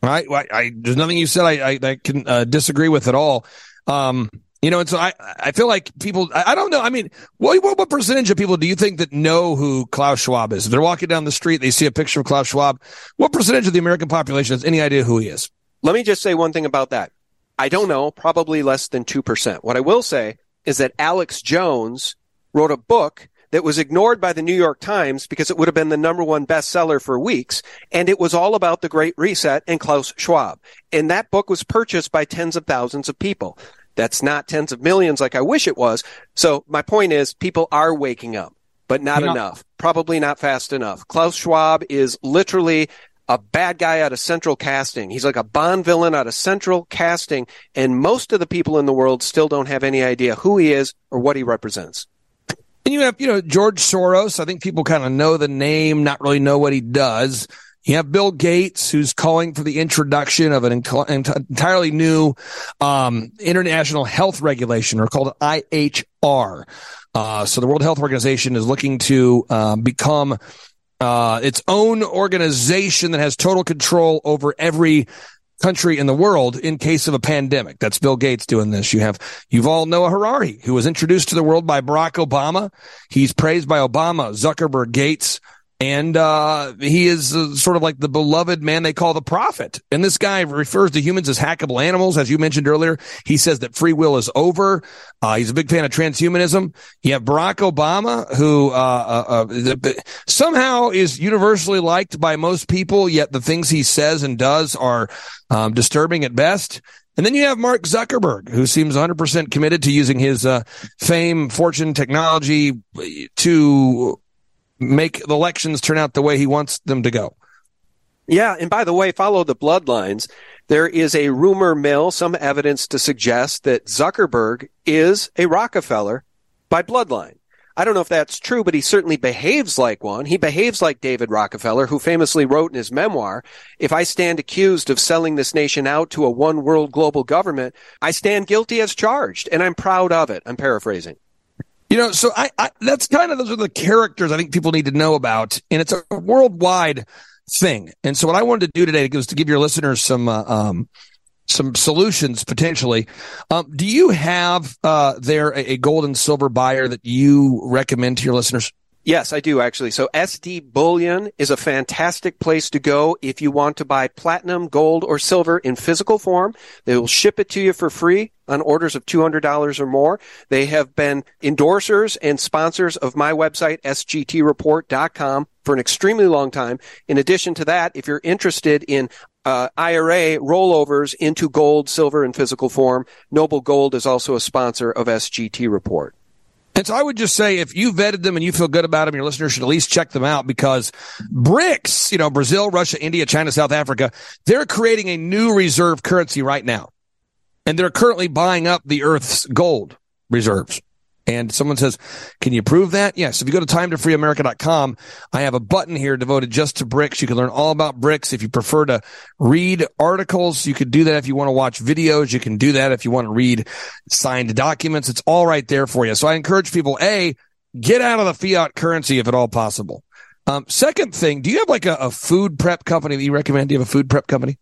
Right? I, I there's nothing you said I I, I can uh, disagree with at all. Um, you know, and so I I feel like people I, I don't know. I mean, what, what what percentage of people do you think that know who Klaus Schwab is? If they're walking down the street, they see a picture of Klaus Schwab. What percentage of the American population has any idea who he is? Let me just say one thing about that. I don't know, probably less than 2%. What I will say is that Alex Jones wrote a book that was ignored by the New York Times because it would have been the number one bestseller for weeks. And it was all about the Great Reset and Klaus Schwab. And that book was purchased by tens of thousands of people. That's not tens of millions like I wish it was. So my point is people are waking up, but not enough. Probably not fast enough. Klaus Schwab is literally a bad guy out of central casting. He's like a Bond villain out of central casting. And most of the people in the world still don't have any idea who he is or what he represents. And you have, you know, George Soros. I think people kind of know the name, not really know what he does. You have Bill Gates, who's calling for the introduction of an entirely new um, international health regulation, or called IHR. Uh, so the World Health Organization is looking to um, become uh, its own organization that has total control over every country in the world in case of a pandemic. That's Bill Gates doing this. You have Yuval Noah Harari, who was introduced to the world by Barack Obama. He's praised by Obama, Zuckerberg, Gates, and uh, he is uh, sort of like the beloved man they call the prophet. And this guy refers to humans as hackable animals, as you mentioned earlier. He says that free will is over. Uh, he's a big fan of transhumanism. You have Barack Obama, who uh, uh, uh, somehow is universally liked by most people, yet the things he says and does are um, disturbing at best. And then you have Mark Zuckerberg, who seems 100% committed to using his uh, fame, fortune, technology to make the elections turn out the way he wants them to go. Yeah, and by the way, follow the bloodlines. There is a rumor mill, some evidence to suggest that Zuckerberg is a Rockefeller by bloodline. I don't know if that's true, but he certainly behaves like one. He behaves like David Rockefeller, who famously wrote in his memoir, if I stand accused of selling this nation out to a one world global government, I stand guilty as charged, and I'm proud of it. I'm paraphrasing. You know, so I, I that's kind of those are the characters I think people need to know about, and it's a worldwide thing. And so what I wanted to do today was to give your listeners some uh, um some solutions potentially. Um, do you have uh there a, a gold and silver buyer that you recommend to your listeners? Yes, I do actually. So SD Bullion is a fantastic place to go if you want to buy platinum, gold, or silver in physical form. They will ship it to you for free on orders of $200 or more. They have been endorsers and sponsors of my website, sgtreport.com for an extremely long time. In addition to that, if you're interested in uh, IRA rollovers into gold, silver, and physical form, Noble Gold is also a sponsor of SGT Report. And so I would just say if you vetted them and you feel good about them, your listeners should at least check them out because BRICS, you know, Brazil, Russia, India, China, South Africa, they're creating a new reserve currency right now. And they're currently buying up the earth's gold reserves. And someone says, can you prove that? Yes. If you go to time to freeamerica.com, I have a button here devoted just to BRICS. You can learn all about BRICS. If you prefer to read articles, you could do that. If you want to watch videos, you can do that. If you want to read signed documents, it's all right there for you. So I encourage people, A, get out of the fiat currency if at all possible. Um, second thing, do you have like a, a food prep company that you recommend? Do you have a food prep company?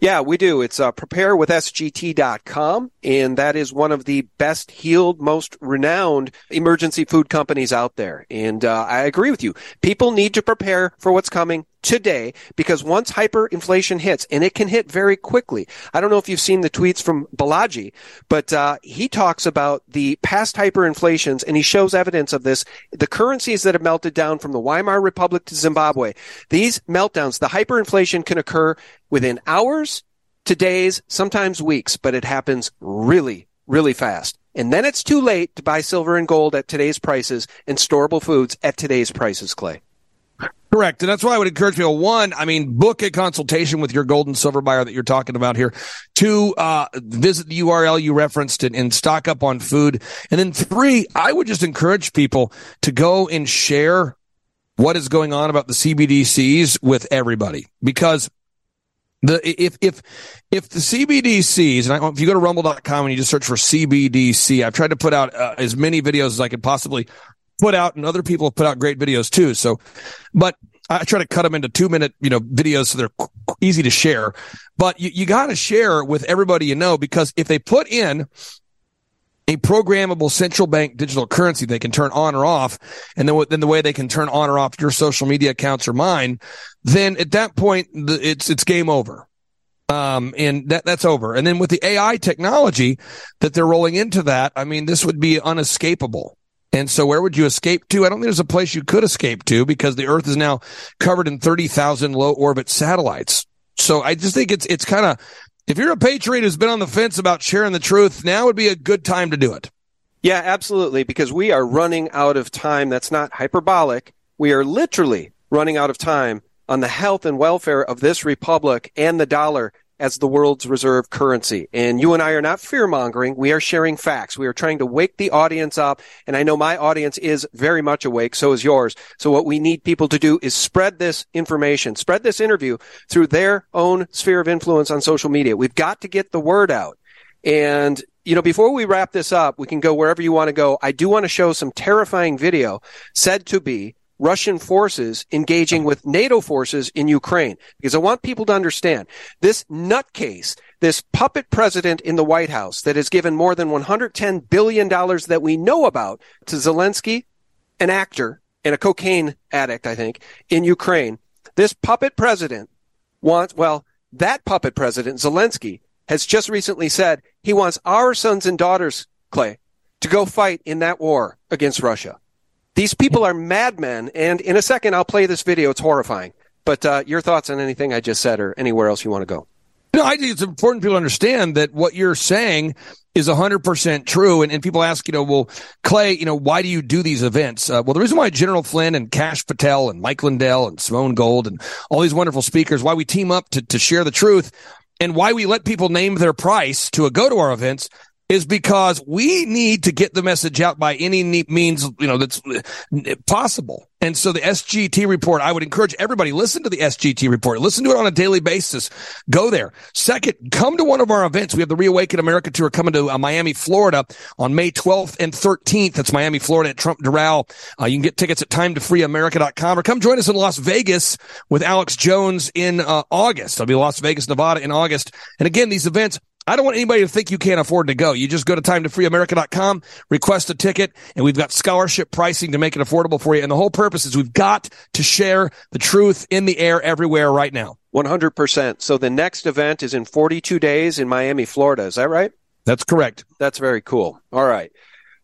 Yeah, we do. It's uh, preparewithsgt.com, and that is one of the best healed, most renowned emergency food companies out there. And uh, I agree with you. People need to prepare for what's coming today because once hyperinflation hits, and it can hit very quickly. I don't know if you've seen the tweets from Balaji, but uh, he talks about the past hyperinflations, and he shows evidence of this. The currencies that have melted down from the Weimar Republic to Zimbabwe, these meltdowns, the hyperinflation can occur within hours to days, sometimes weeks, but it happens really, really fast. And then it's too late to buy silver and gold at today's prices and storable foods at today's prices, Clay. Correct. And that's why I would encourage people. One, I mean, book a consultation with your gold and silver buyer that you're talking about here. Two, uh, visit the URL you referenced and, and stock up on food. And then three, I would just encourage people to go and share what is going on about the CBDCs with everybody because the if if if the CBDCs and I, if you go to rumble.com and you just search for CBDC, I've tried to put out uh, as many videos as I could possibly put out, and other people have put out great videos too. So, but I try to cut them into two minute you know videos so they're easy to share. But you, you got to share with everybody you know because if they put in a programmable central bank digital currency they can turn on or off, and then then the way they can turn on or off your social media accounts or mine, then at that point it's it's game over. Um, and that, that's over. And then with the AI technology that they're rolling into that, I mean, this would be unescapable. And so where would you escape to? I don't think there's a place you could escape to because the earth is now covered in 30,000 low orbit satellites. So I just think it's, it's kind of, if you're a patriot who's been on the fence about sharing the truth, now would be a good time to do it. Yeah, absolutely. Because we are running out of time. That's not hyperbolic. We are literally running out of time on the health and welfare of this republic and the dollar as the world's reserve currency. And you and I are not fear mongering. We are sharing facts. We are trying to wake the audience up. And I know my audience is very much awake. So is yours. So what we need people to do is spread this information, spread this interview through their own sphere of influence on social media. We've got to get the word out. And you know, before we wrap this up, we can go wherever you want to go. I do want to show some terrifying video said to be Russian forces engaging with NATO forces in Ukraine. Because I want people to understand this nutcase, this puppet president in the White House that has given more than $110 billion that we know about to Zelensky, an actor and a cocaine addict, I think, in Ukraine. This puppet president wants, well, that puppet president, Zelensky, has just recently said he wants our sons and daughters, Clay, to go fight in that war against Russia. These people are madmen, and in a second I'll play this video. It's horrifying. But uh, your thoughts on anything I just said, or anywhere else you want to go? No, I think it's important people understand that what you're saying is 100% true. And, and people ask, you know, well, Clay, you know, why do you do these events? Uh, well, the reason why General Flynn and Kash Patel and Mike Lindell and Simone Gold and all these wonderful speakers, why we team up to, to share the truth and why we let people name their price to a go to our events is because we need to get the message out by any means, you know, that's possible. And so the SGT report, I would encourage everybody, listen to the SGT report. Listen to it on a daily basis. Go there. Second, come to one of our events. We have the Reawaken America Tour coming to uh, Miami, Florida on May 12th and 13th. That's Miami, Florida at Trump Doral. Uh, you can get tickets at timetofreeamerica.com or come join us in Las Vegas with Alex Jones in uh, August. I'll be Las Vegas, Nevada in August. And again, these events, I don't want anybody to think you can't afford to go. You just go to timetofreeamerica.com, request a ticket, and we've got scholarship pricing to make it affordable for you. And the whole purpose is we've got to share the truth in the air everywhere right now. 100%. So the next event is in 42 days in Miami, Florida. Is that right? That's correct. That's very cool. All right.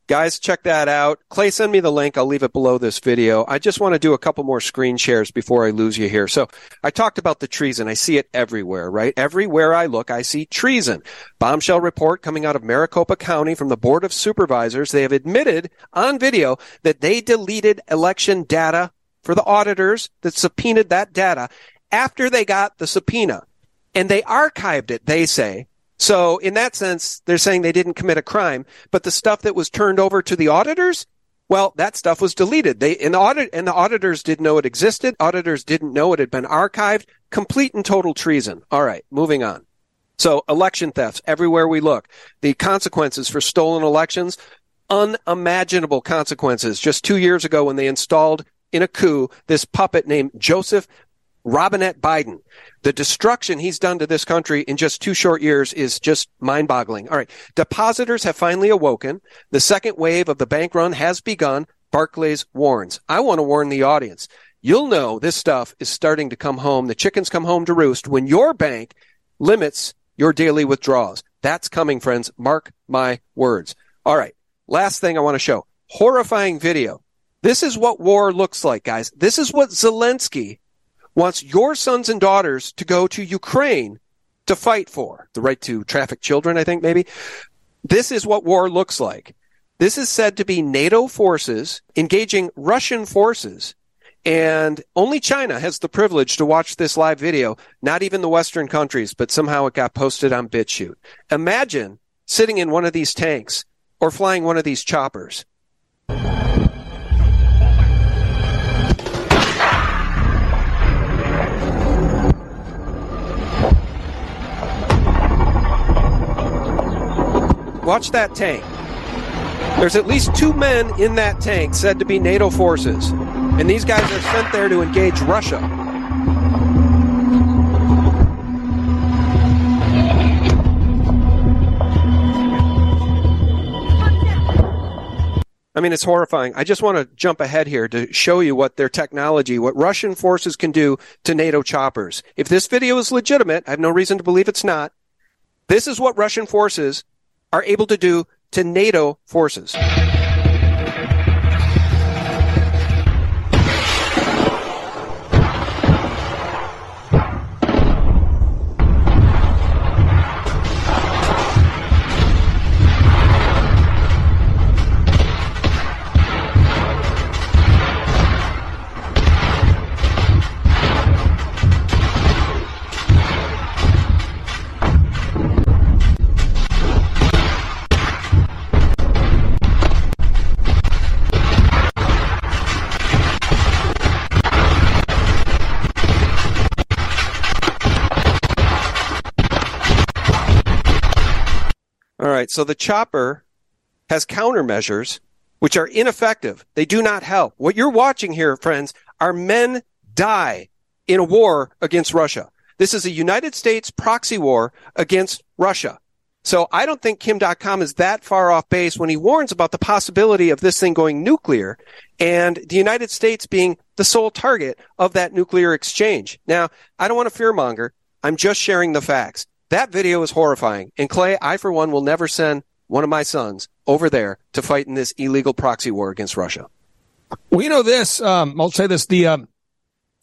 Guys, check that out. Clay, send me the link. I'll leave it below this video. I just want to do a couple more screen shares before I lose you here. So I talked about the treason. I see it everywhere, right? Everywhere I look, I see treason. Bombshell report coming out of Maricopa County from the Board of Supervisors. They have admitted on video that they deleted election data for the auditors that subpoenaed that data after they got the subpoena. And they archived it, they say, so in that sense, they're saying they didn't commit a crime, but the stuff that was turned over to the auditors, well, that stuff was deleted. They and the audit and the auditors didn't know it existed. Auditors didn't know it had been archived. Complete and total treason. All right, moving on. So election thefts everywhere we look. The consequences for stolen elections, unimaginable consequences. Just two years ago when they installed in a coup this puppet named Joseph Robinette Biden. The destruction he's done to this country in just two short years is just mind boggling. All right. Depositors have finally awoken. The second wave of the bank run has begun. Barclays warns. I want to warn the audience. You'll know this stuff is starting to come home. The chickens come home to roost when your bank limits your daily withdrawals. That's coming, friends. Mark my words. All right. Last thing I want to show. Horrifying video. This is what war looks like, guys. This is what Zelensky wants your sons and daughters to go to Ukraine to fight for the right to traffic children, I think maybe. This is what war looks like. This is said to be NATO forces engaging Russian forces. And only China has the privilege to watch this live video, not even the Western countries, but somehow it got posted on BitChute. Imagine sitting in one of these tanks or flying one of these choppers. Watch that tank. There's at least two men in that tank said to be NATO forces. And these guys are sent there to engage Russia. I mean, it's horrifying. I just want to jump ahead here to show you what their technology, what Russian forces can do to NATO choppers. If this video is legitimate, I have no reason to believe it's not. This is what Russian forces are able to do to NATO forces. Right. So the chopper has countermeasures which are ineffective. They do not help. What you're watching here, friends, are men die in a war against Russia. This is a United States proxy war against Russia. So I don't think Kim Dotcom is that far off base when he warns about the possibility of this thing going nuclear and the United States being the sole target of that nuclear exchange. Now, I don't want to fearmonger. I'm just sharing the facts. That video is horrifying. And Clay, I for one will never send one of my sons over there to fight in this illegal proxy war against Russia. You know this. Um, I'll say this: the um,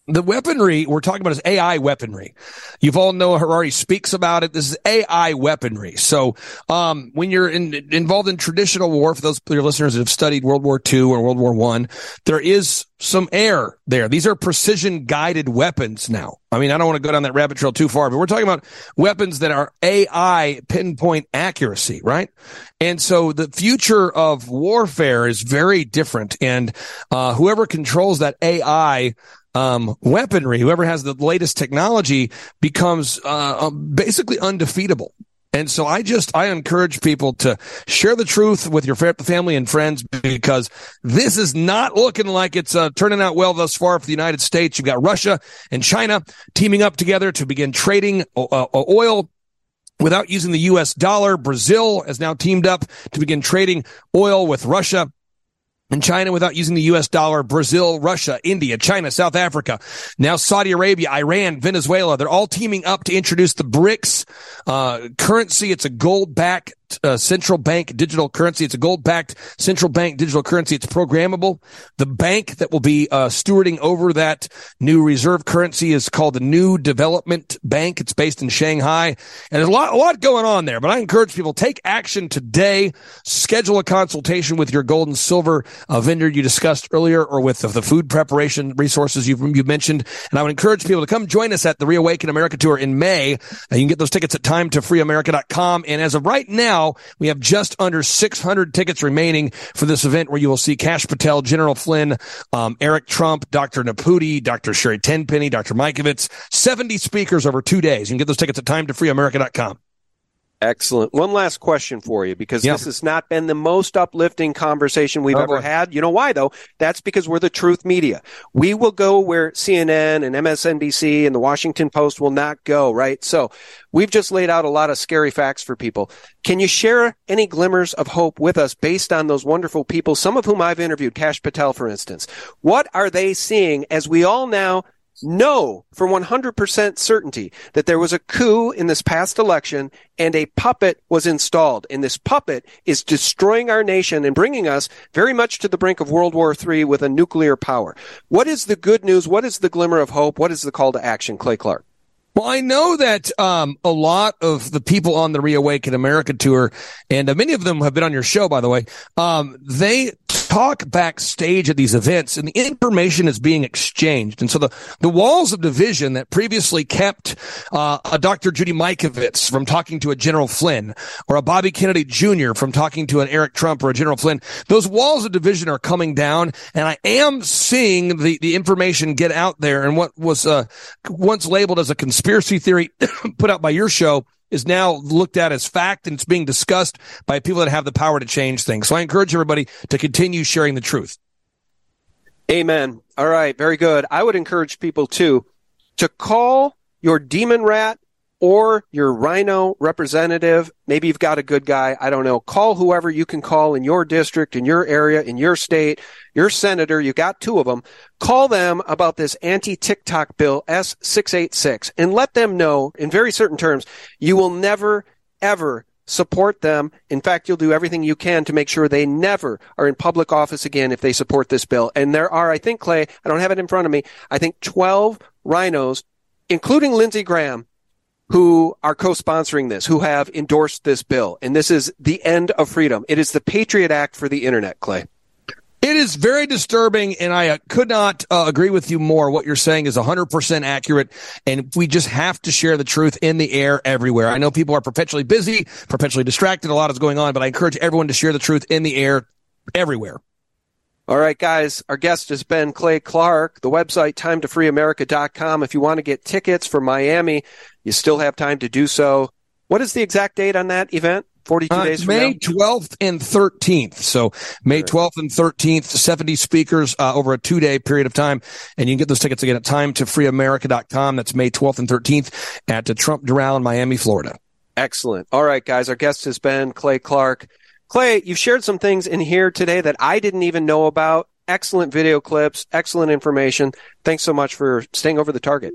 the weaponry we're talking about is AI weaponry. Yuval Noah Harari speaks about it. This is AI weaponry. So, um, when you're in, involved in traditional war, for those of your listeners that have studied World War II or World War One, there is some air there. These are precision guided weapons now. I mean, I don't want to go down that rabbit trail too far, but we're talking about weapons that are AI pinpoint accuracy, right? And so the future of warfare is very different. And, uh, whoever controls that AI, um, weaponry, whoever has the latest technology becomes, uh, basically undefeatable. And so I just, I encourage people to share the truth with your family and friends because this is not looking like it's uh, turning out well thus far for the United States. You've got Russia and China teaming up together to begin trading uh, oil without using the U.S. dollar. Brazil has now teamed up to begin trading oil with Russia and China without using the US dollar, Brazil, Russia, India, China, South Africa, now Saudi Arabia, Iran, Venezuela. They're all teaming up to introduce the BRICS uh, currency. It's a gold backed uh, central bank digital currency. It's a gold backed central bank digital currency. It's programmable. The bank that will be uh, stewarding over that new reserve currency is called the New Development Bank. It's based in Shanghai, and there's a lot, a lot going on there. But I encourage people take action today. Schedule a consultation with your gold and silver uh, vendor you discussed earlier, or with the, the food preparation resources you've you mentioned. And I would encourage people to come join us at the Reawaken America tour in May. Uh, you can get those tickets at timetofreeamerica.com. And as of right now now. We have just under 600 tickets remaining for this event where you will see Kash Patel, General Flynn, um, Eric Trump, Dr. Naputi, Dr. Sherry Tenpenny, Dr. Mikovits, 70 speakers over two days. You can get those tickets at timetofreeamerica.com. Excellent. One last question for you because Yeah. this has not been the most uplifting conversation we've Oh, ever boy. had. You know why though? That's because we're the truth media. We will go where CNN and MSNBC and the Washington Post will not go, right? So we've just laid out a lot of scary facts for people. Can you share any glimmers of hope with us based on those wonderful people, some of whom I've interviewed, Kash Patel, for instance? What are they seeing as we all now know for 100% certainty that there was a coup in this past election and a puppet was installed. And this puppet is destroying our nation and bringing us very much to the brink of World War III with a nuclear power. What is the good news? What is the glimmer of hope? What is the call to action, Clay Clark? Well, I know that um, a lot of the people on the Reawaken America tour, and uh, many of them have been on your show, by the way. Um, they talk backstage at these events, and the information is being exchanged. And so the the walls of division that previously kept uh, a Dr. Judy Mikovits from talking to a General Flynn, or a Bobby Kennedy Jr. from talking to an Eric Trump or a General Flynn, those walls of division are coming down, and I am seeing the the information get out there. And what was uh, once labeled as a conspiracy theory put out by your show is now looked at as fact and it's being discussed by people that have the power to change things. So I encourage everybody to continue sharing the truth. Amen. All right. Very good. I would encourage people too to call your demon rat or your RINO representative. Maybe you've got a good guy. I don't know. Call whoever you can call in your district, in your area, in your state, your senator. You got two of them. Call them about this anti-TikTok bill S686 and let them know in very certain terms you will never, ever support them. In fact, you'll do everything you can to make sure they never are in public office again if they support this bill. And there are, I think, Clay, I don't have it in front of me, I think 12 RINOs, including Lindsey Graham, who are co-sponsoring this, who have endorsed this bill. And this is the end of freedom. It is the Patriot Act for the internet, Clay. It is very disturbing, and I uh, could not uh, agree with you more. What you're saying is 100% accurate, and we just have to share the truth in the air everywhere. I know people are perpetually busy, perpetually distracted, a lot is going on, but I encourage everyone to share the truth in the air everywhere. All right, guys. Our guest has been Clay Clark. The website, timetofreeamerica.com. If you want to get tickets for Miami, you still have time to do so. What is the exact date on that event? 42 Uh, days from May now? 12th and 13th. So May 12th and 13th, 70 speakers uh, over a two day period of time. And you can get those tickets again at timetofreeamerica.com. That's May 12th and 13th at the Trump Doral in Miami, Florida. Excellent. All right, guys. Our guest has been Clay Clark. Clay, you've shared some things in here today that I didn't even know about. Excellent video clips, excellent information. Thanks so much for staying over the target.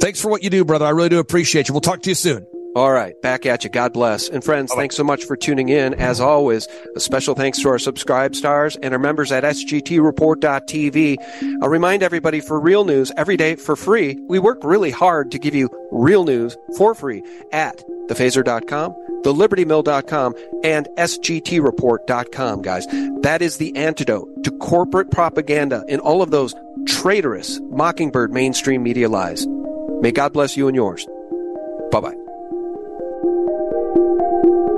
Thanks for what you do, brother. I really do appreciate you. We'll talk to you soon. All right, back at you. God bless. And friends, thanks so much for tuning in. As always, a special thanks to our subscribe stars and our members at sgtreport.tv. I'll remind everybody for real news every day for free. We work really hard to give you real news for free at thephaser.com, thelibertymill.com, and sgtreport.com, guys. That is the antidote to corporate propaganda and all of those traitorous mockingbird mainstream media lies. May God bless you and yours. Bye bye.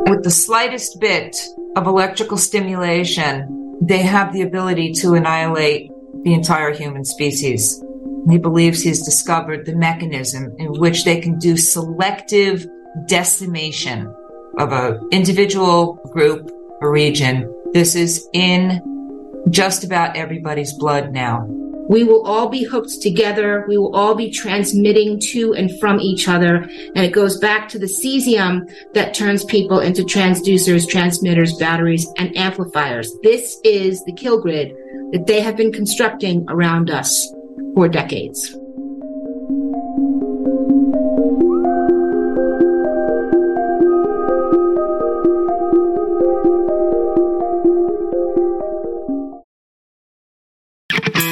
with the slightest bit of electrical stimulation, they have the ability to annihilate the entire human species. He believes he's discovered the mechanism in which they can do selective decimation of an individual group or region. This is in just about everybody's blood now. We will all be hooked together. We will all be transmitting to and from each other. And it goes back to the cesium that turns people into transducers, transmitters, batteries, and amplifiers. This is the kill grid that they have been constructing around us for decades.